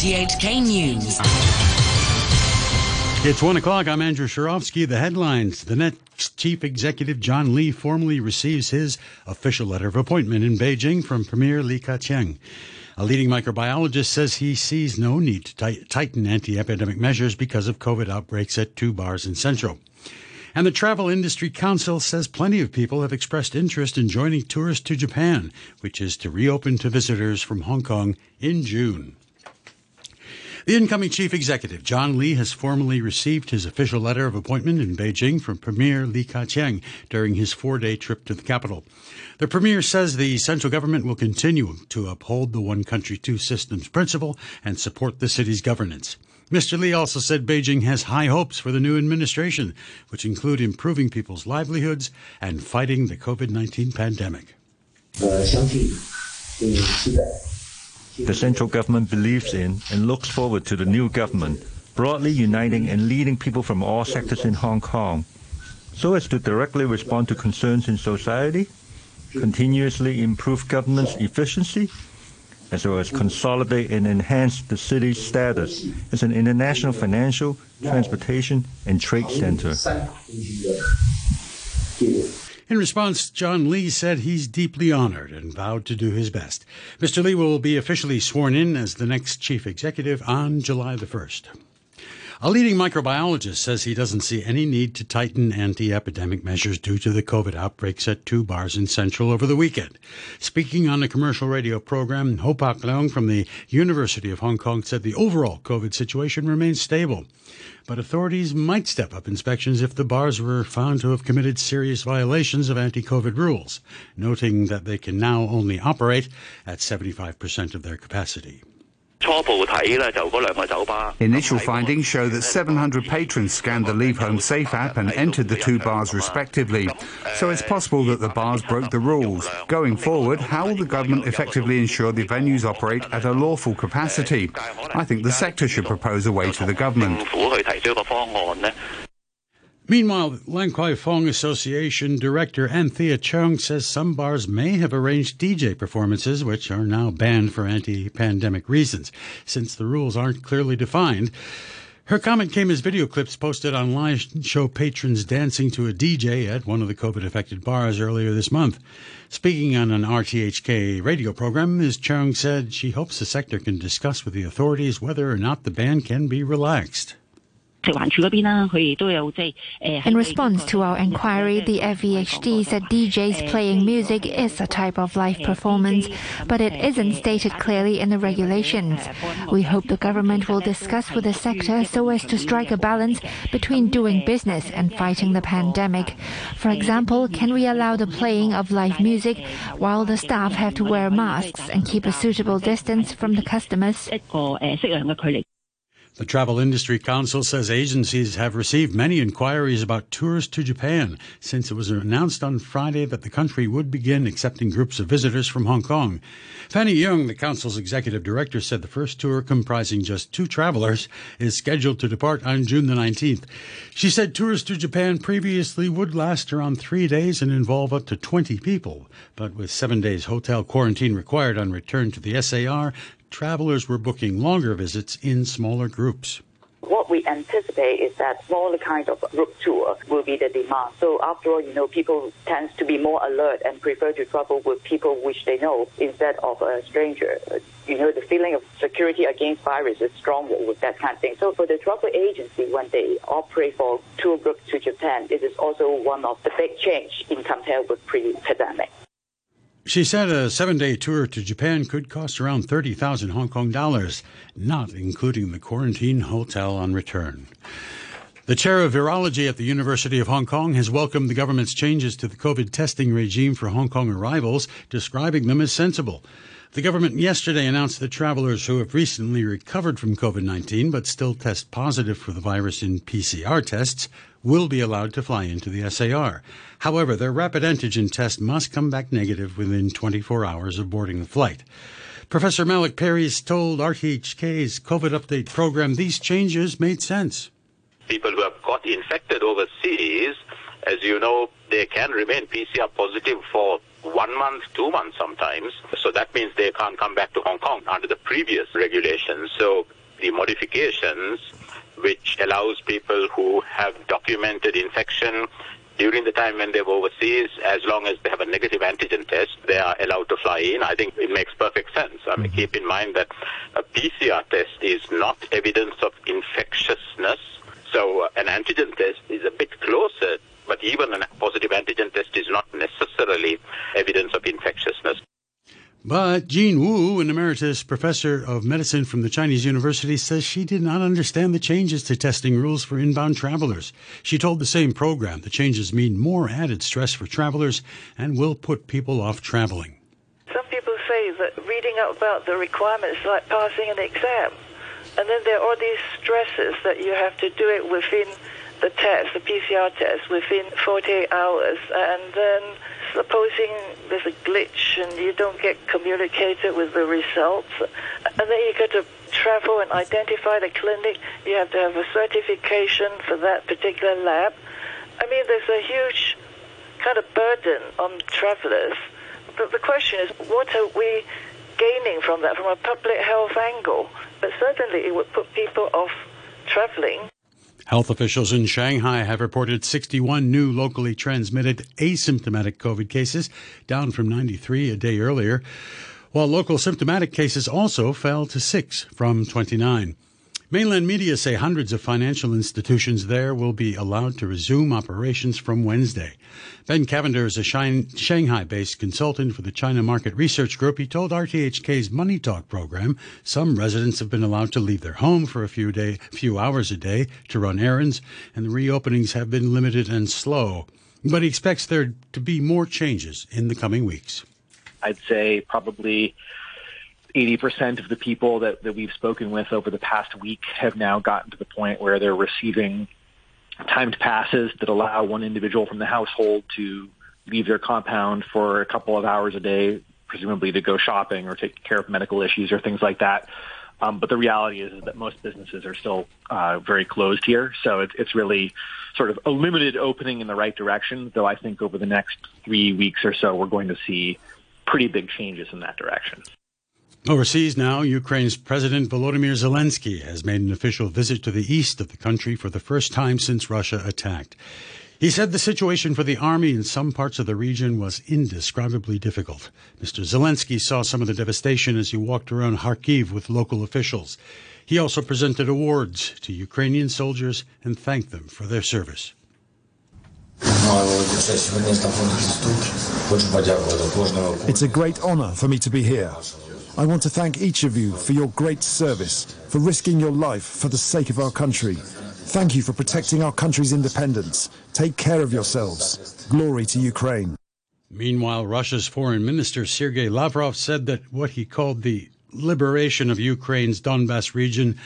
RTHK News. It's one o'clock. I'm Andrew Shirovsky. The headlines. The next chief executive, John Lee, formally receives his official letter of appointment in Beijing from Premier Li Keqiang. A leading microbiologist says he sees no need to tighten anti-epidemic measures because of COVID outbreaks at two bars in Central. And the Travel Industry Council says plenty of people have expressed interest in joining tourists to Japan, which is to reopen to visitors from Hong Kong in June. The incoming chief executive, John Lee, has formally received his official letter of appointment in Beijing from Premier Li Keqiang during his four day trip to the capital. The premier says the central government will continue to uphold the one country, two systems principle and support the city's governance. Mr. Lee also said Beijing has high hopes for the new administration, which include improving people's livelihoods and fighting the COVID 19 pandemic. Uh, The central government believes in and looks forward to the new government, broadly uniting and leading people from all sectors in Hong Kong, so as to directly respond to concerns in society, continuously improve governance efficiency, as well as consolidate and enhance the city's status as an international financial, transportation, and trade center. In response, John Lee said he's deeply honored and vowed to do his best. Mr. Lee will be officially sworn in as the next chief executive on July the 1st. A leading microbiologist says he doesn't see any need to tighten anti epidemic measures due to the COVID outbreaks at two bars in Central over the weekend. Speaking on a commercial radio program, Ho Pak Leung from the University of Hong Kong said the overall COVID situation remains stable but authorities might step up inspections if the bars were found to have committed serious violations of anti COVID rules, noting that they can now only operate at 75% of their capacity. Initial findings show that 700 patrons scanned the Leave Home Safe app and entered the two bars respectively. So it's possible that the bars broke the rules. Going forward, how will the government effectively ensure the venues operate at a lawful capacity? I think the sector should propose a way to the government. Meanwhile, Lan Kwai Fong Association Director Anthea Chung says some bars may have arranged DJ performances which are now banned for anti-pandemic reasons, since the rules aren't clearly defined. Her comment came as video clips posted online show patrons dancing to a DJ at one of the COVID affected bars earlier this month. Speaking on an RTHK radio program, Ms. Chung said she hopes the sector can discuss with the authorities whether or not the ban can be relaxed. In response to our inquiry, the FEHD said DJs playing music is a type of live performance, but it isn't stated clearly in the regulations. We hope the government will discuss with the sector so as to strike a balance between doing business and fighting the pandemic. For example, can we allow the playing of live music while the staff have to wear masks and keep a suitable distance from the customers? The Travel Industry Council says agencies have received many inquiries about tours to Japan since it was announced on Friday that the country would begin accepting groups of visitors from Hong Kong. Fanny Yeung, the council's executive director, said the first tour, comprising just two travelers, is scheduled to depart on June the 19th. She said tours to Japan previously would last around three days and involve up to 20 people, but with seven days hotel quarantine required on return to the SAR, travelers were booking longer visits in smaller groups. What we anticipate is that smaller kind of group tour will be the demand. So after all, you know, people tend to be more alert and prefer to travel with people which they know instead of a stranger. You know, the feeling of security against virus is stronger with that kind of thing. So for the travel agency, when they operate for tour groups to Japan, it is also one of the big change in compared with pre-pandemic. She said a seven day tour to Japan could cost around 30,000 Hong Kong dollars, not including the quarantine hotel on return. The chair of virology at the University of Hong Kong has welcomed the government's changes to the COVID testing regime for Hong Kong arrivals, describing them as sensible. The government yesterday announced that travelers who have recently recovered from COVID 19 but still test positive for the virus in PCR tests will be allowed to fly into the SAR. However, their rapid antigen test must come back negative within 24 hours of boarding the flight. Professor Malik Peiris told RTHK's COVID update program these changes made sense. People who have got infected overseas, as you know, they can remain PCR positive for one month, two months sometimes. So that means they can't come back to Hong Kong under the previous regulations. So the modifications which allows people who have documented infection during the time when they were overseas, as long as they have a negative antigen test, they are allowed to fly in. I think it makes perfect sense. I mean, mm-hmm. keep in mind that a PCR test is not evidence of infectiousness. So uh, an antigen test is a bit closer, but even a positive antigen test is not necessarily evidence of infectiousness. But Jean Woo, an emeritus professor of medicine from the Chinese University, says she did not understand the changes to testing rules for inbound travelers. She told the same program the changes mean more added stress for travelers and will put people off traveling. Some people say that reading up about the requirements is like passing an exam. And then there are all these stresses that you have to do it within the test, the PCR test, within 48 hours. And then supposing there's a glitch and you don't get communicated with the results, and then you got to travel and identify the clinic, you have to have a certification for that particular lab. I mean, there's a huge kind of burden on travelers. But the question is, what are we gaining from that from a public health angle? But certainly it would put people off traveling. Health officials in Shanghai have reported 61 new locally transmitted asymptomatic COVID cases, down from 93 a day earlier, while local symptomatic cases also fell to six from 29. Mainland media say hundreds of financial institutions there will be allowed to resume operations from Wednesday. Ben Cavender is a Shanghai based consultant for the China Market Research Group. He told RTHK's Money Talk program some residents have been allowed to leave their home for a few, day, few hours a day to run errands, and the reopenings have been limited and slow. But he expects there to be more changes in the coming weeks. I'd say probably 80% of the people that, that we've spoken with over the past week have now gotten to the point where they're receiving timed passes that allow one individual from the household to leave their compound for a couple of hours a day, presumably to go shopping or take care of medical issues or things like that. Um, but the reality is, is, that most businesses are still uh, very closed here. So it, it's really sort of a limited opening in the right direction, though I think over the next three weeks or so, we're going to see pretty big changes in that direction. Overseas now, Ukraine's President Volodymyr Zelensky has made an official visit to the east of the country for the first time since Russia attacked. He said the situation for the army in some parts of the region was indescribably difficult. Mr. Zelensky saw some of the devastation as he walked around Kharkiv with local officials. He also presented awards to Ukrainian soldiers and thanked them for their service. It's a great honor for me to be here. I want to thank each of you for your great service, for risking your life for the sake of our country. Thank you for protecting our country's independence. Take care of yourselves. Glory to Ukraine. Meanwhile, Russia's foreign minister Sergei Lavrov said that what he called the liberation of Ukraine's Donbass region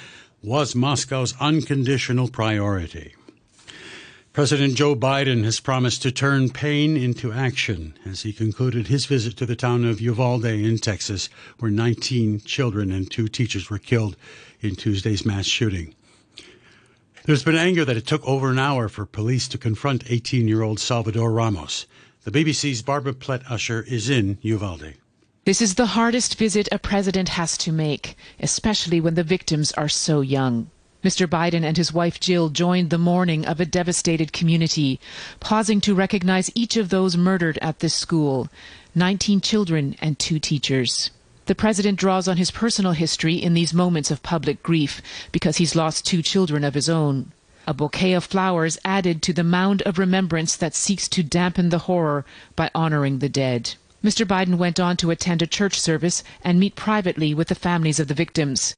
was Moscow's unconditional priority. President Joe Biden has promised to turn pain into action as he concluded his visit to the town of Uvalde in Texas, where 19 children and two teachers were killed in Tuesday's mass shooting. There's been anger that it took over an hour for police to confront 18 year old Salvador Ramos. The BBC's Barbara Plett Usher is in Uvalde. This is the hardest visit a president has to make, especially when the victims are so young. Mr. Biden and his wife Jill joined the mourning of a devastated community, pausing to recognize each of those murdered at this school 19 children and two teachers. The president draws on his personal history in these moments of public grief because he's lost two children of his own. A bouquet of flowers added to the mound of remembrance that seeks to dampen the horror by honoring the dead. Mr. Biden went on to attend a church service and meet privately with the families of the victims.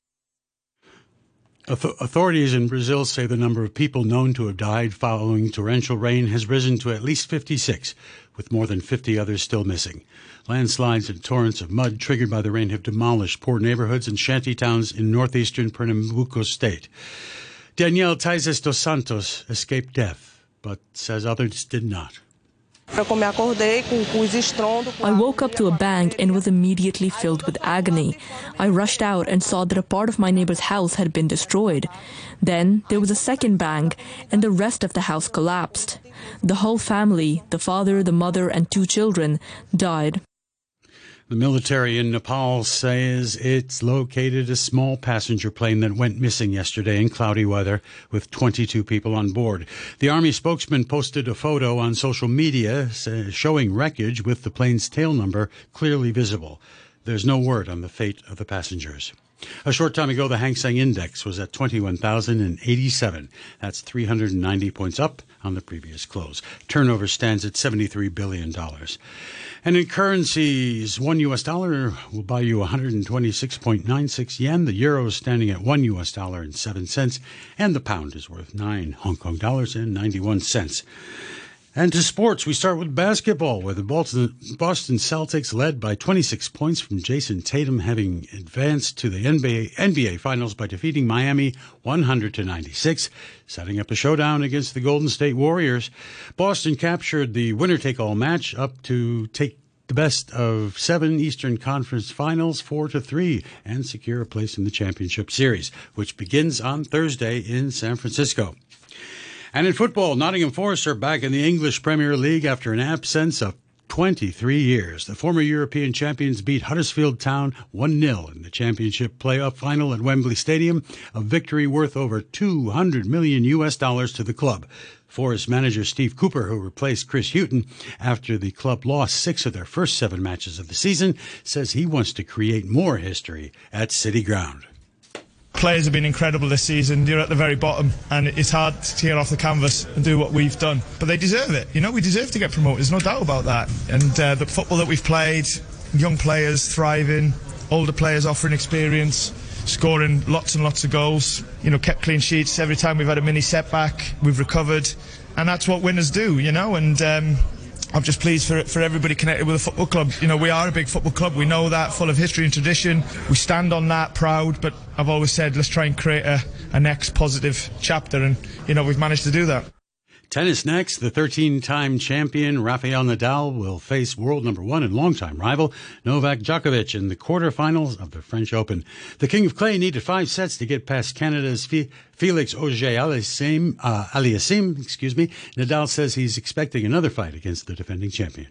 Authorities in Brazil say the number of people known to have died following torrential rain has risen to at least 56, with more than 50 others still missing. Landslides and torrents of mud triggered by the rain have demolished poor neighborhoods and shanty towns in northeastern Pernambuco state. Danielle Taizes dos Santos escaped death, but says others did not. I woke up to a bang and was immediately filled with agony. I rushed out and saw that a part of my neighbor's house had been destroyed. Then there was a second bang and the rest of the house collapsed. The whole family, the father, the mother, and two children, died. The military in Nepal says it's located a small passenger plane that went missing yesterday in cloudy weather with 22 people on board. The Army spokesman posted a photo on social media showing wreckage with the plane's tail number clearly visible. There's no word on the fate of the passengers. A short time ago, the Hang Seng Index was at 21,087. That's 390 points up on the previous close. Turnover stands at $73 billion. And in currencies, one US dollar will buy you 126.96 yen. The euro is standing at one US dollar and seven cents, and the pound is worth nine Hong Kong dollars and 91 cents. And to sports, we start with basketball, where the Boston, Celtics led by 26 points from Jayson Tatum, having advanced to the NBA, NBA Finals by defeating Miami 100 to 96, setting up a showdown against the Golden State Warriors. Boston captured the winner-take-all match up to take the best of seven Eastern Conference Finals, four to three, and secure a place in the championship series, which begins on Thursday in San Francisco. And in football, Nottingham Forest are back in the English Premier League after an absence of 23 years. The former European champions beat Huddersfield Town 1 0 in the championship playoff final at Wembley Stadium, a victory worth over 200 million US dollars to the club. Forest manager Steve Cooper, who replaced Chris Hughton after the club lost six of their first seven matches of the season, says he wants to create more history at City Ground players have been incredible this season. You're at the very bottom, and it's hard to tear off the canvas and do what we've done. But they deserve it. You know, we deserve to get promoted. There's no doubt about that. And uh, the football that we've played, young players thriving, older players offering experience, scoring lots and lots of goals. You know, kept clean sheets every time we've had a mini setback. We've recovered, and that's what winners do. You know, and. Um, I'm just pleased for for everybody connected with the football club. You know, we are a big football club. We know that, full of history and tradition. We stand on that, proud. But I've always said, let's try and create a, a next positive chapter, and you know, we've managed to do that. Tennis next. The 13 time champion Rafael Nadal will face world number one and longtime rival Novak Djokovic in the quarterfinals of the French Open. The King of Clay needed five sets to get past Canada's Felix Auger uh, Aliassime, excuse me. Nadal says he's expecting another fight against the defending champion.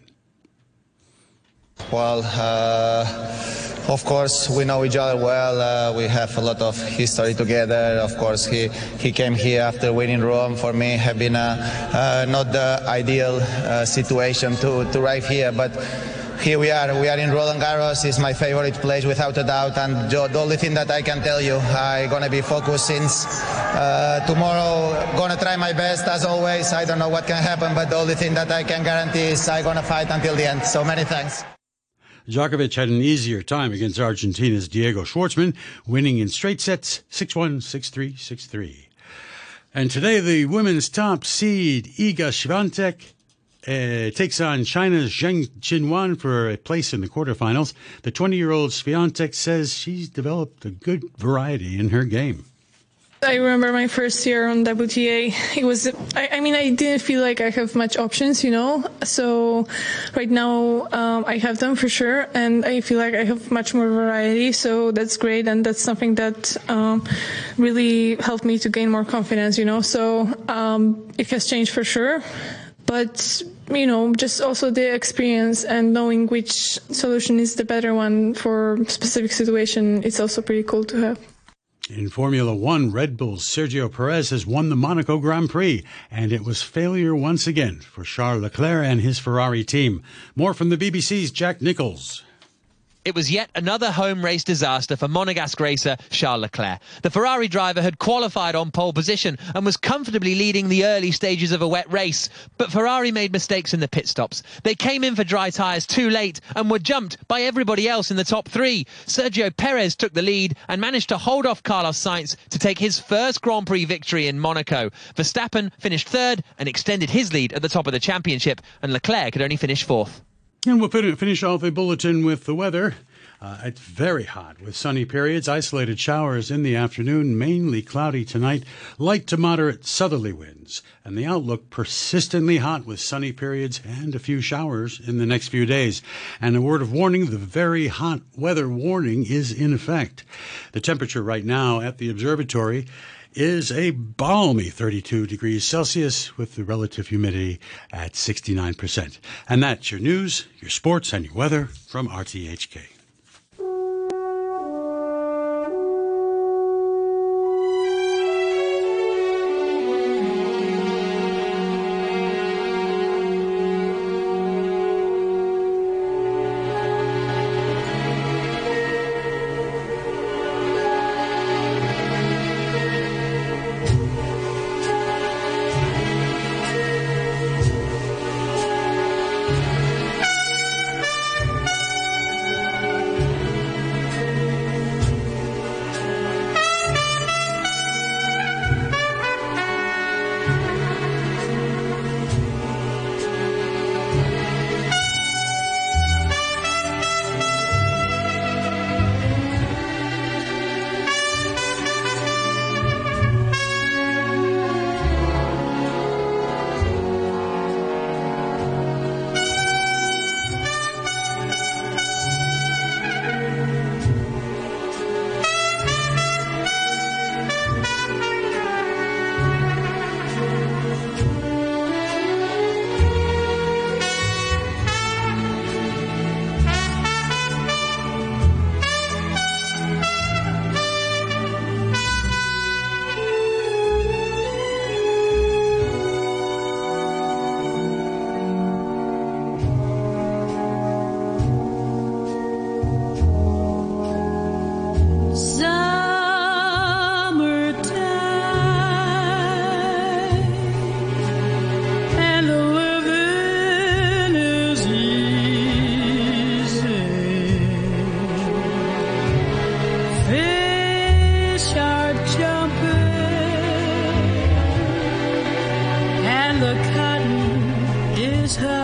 Well, uh, of course, we know each other well. Uh, we have a lot of history together. Of course, he, he came here after winning Rome. For me, have been a, uh, not the ideal uh, situation to, to arrive here, but here we are. We are in Roland Garros. It's my favorite place without a doubt. And the only thing that I can tell you, I'm gonna be focused since uh, tomorrow. Gonna try my best as always. I don't know what can happen, but the only thing that I can guarantee is I'm gonna fight until the end. So many thanks. Djokovic had an easier time against Argentina's Diego Schwartzman, winning in straight sets 6-1, 6-3, 6-3. And today the women's top seed Iga Swiatek uh, takes on China's Zheng Qinwen for a place in the quarterfinals. The 20-year-old Swiatek says she's developed a good variety in her game. I remember my first year on WTA. It was, I, I, mean, I didn't feel like I have much options, you know. So right now um, I have them for sure, and I feel like I have much more variety. So that's great, and that's something that um, really helped me to gain more confidence, you know. So um, it has changed for sure, but you know, just also the experience and knowing which solution is the better one for specific situation. It's also pretty cool to have. In Formula One, Red Bull's Sergio Perez has won the Monaco Grand Prix, and it was failure once again for Charles Leclerc and his Ferrari team. More from the BBC's Jack Nichols. It was yet another home race disaster for Monegasque racer Charles Leclerc. The Ferrari driver had qualified on pole position and was comfortably leading the early stages of a wet race. But Ferrari made mistakes in the pit stops. They came in for dry tyres too late and were jumped by everybody else in the top three. Sergio Perez took the lead and managed to hold off Carlos Sainz to take his first Grand Prix victory in Monaco. Verstappen finished third and extended his lead at the top of the championship, and Leclerc could only finish fourth. And we'll finish off a bulletin with the weather. Uh, it's very hot with sunny periods, isolated showers in the afternoon, mainly cloudy tonight, light to moderate southerly winds, and the outlook persistently hot with sunny periods and a few showers in the next few days. And a word of warning the very hot weather warning is in effect. The temperature right now at the observatory is a balmy 32 degrees Celsius with the relative humidity at 69%. And that's your news, your sports, and your weather from RTHK. Take to the sky.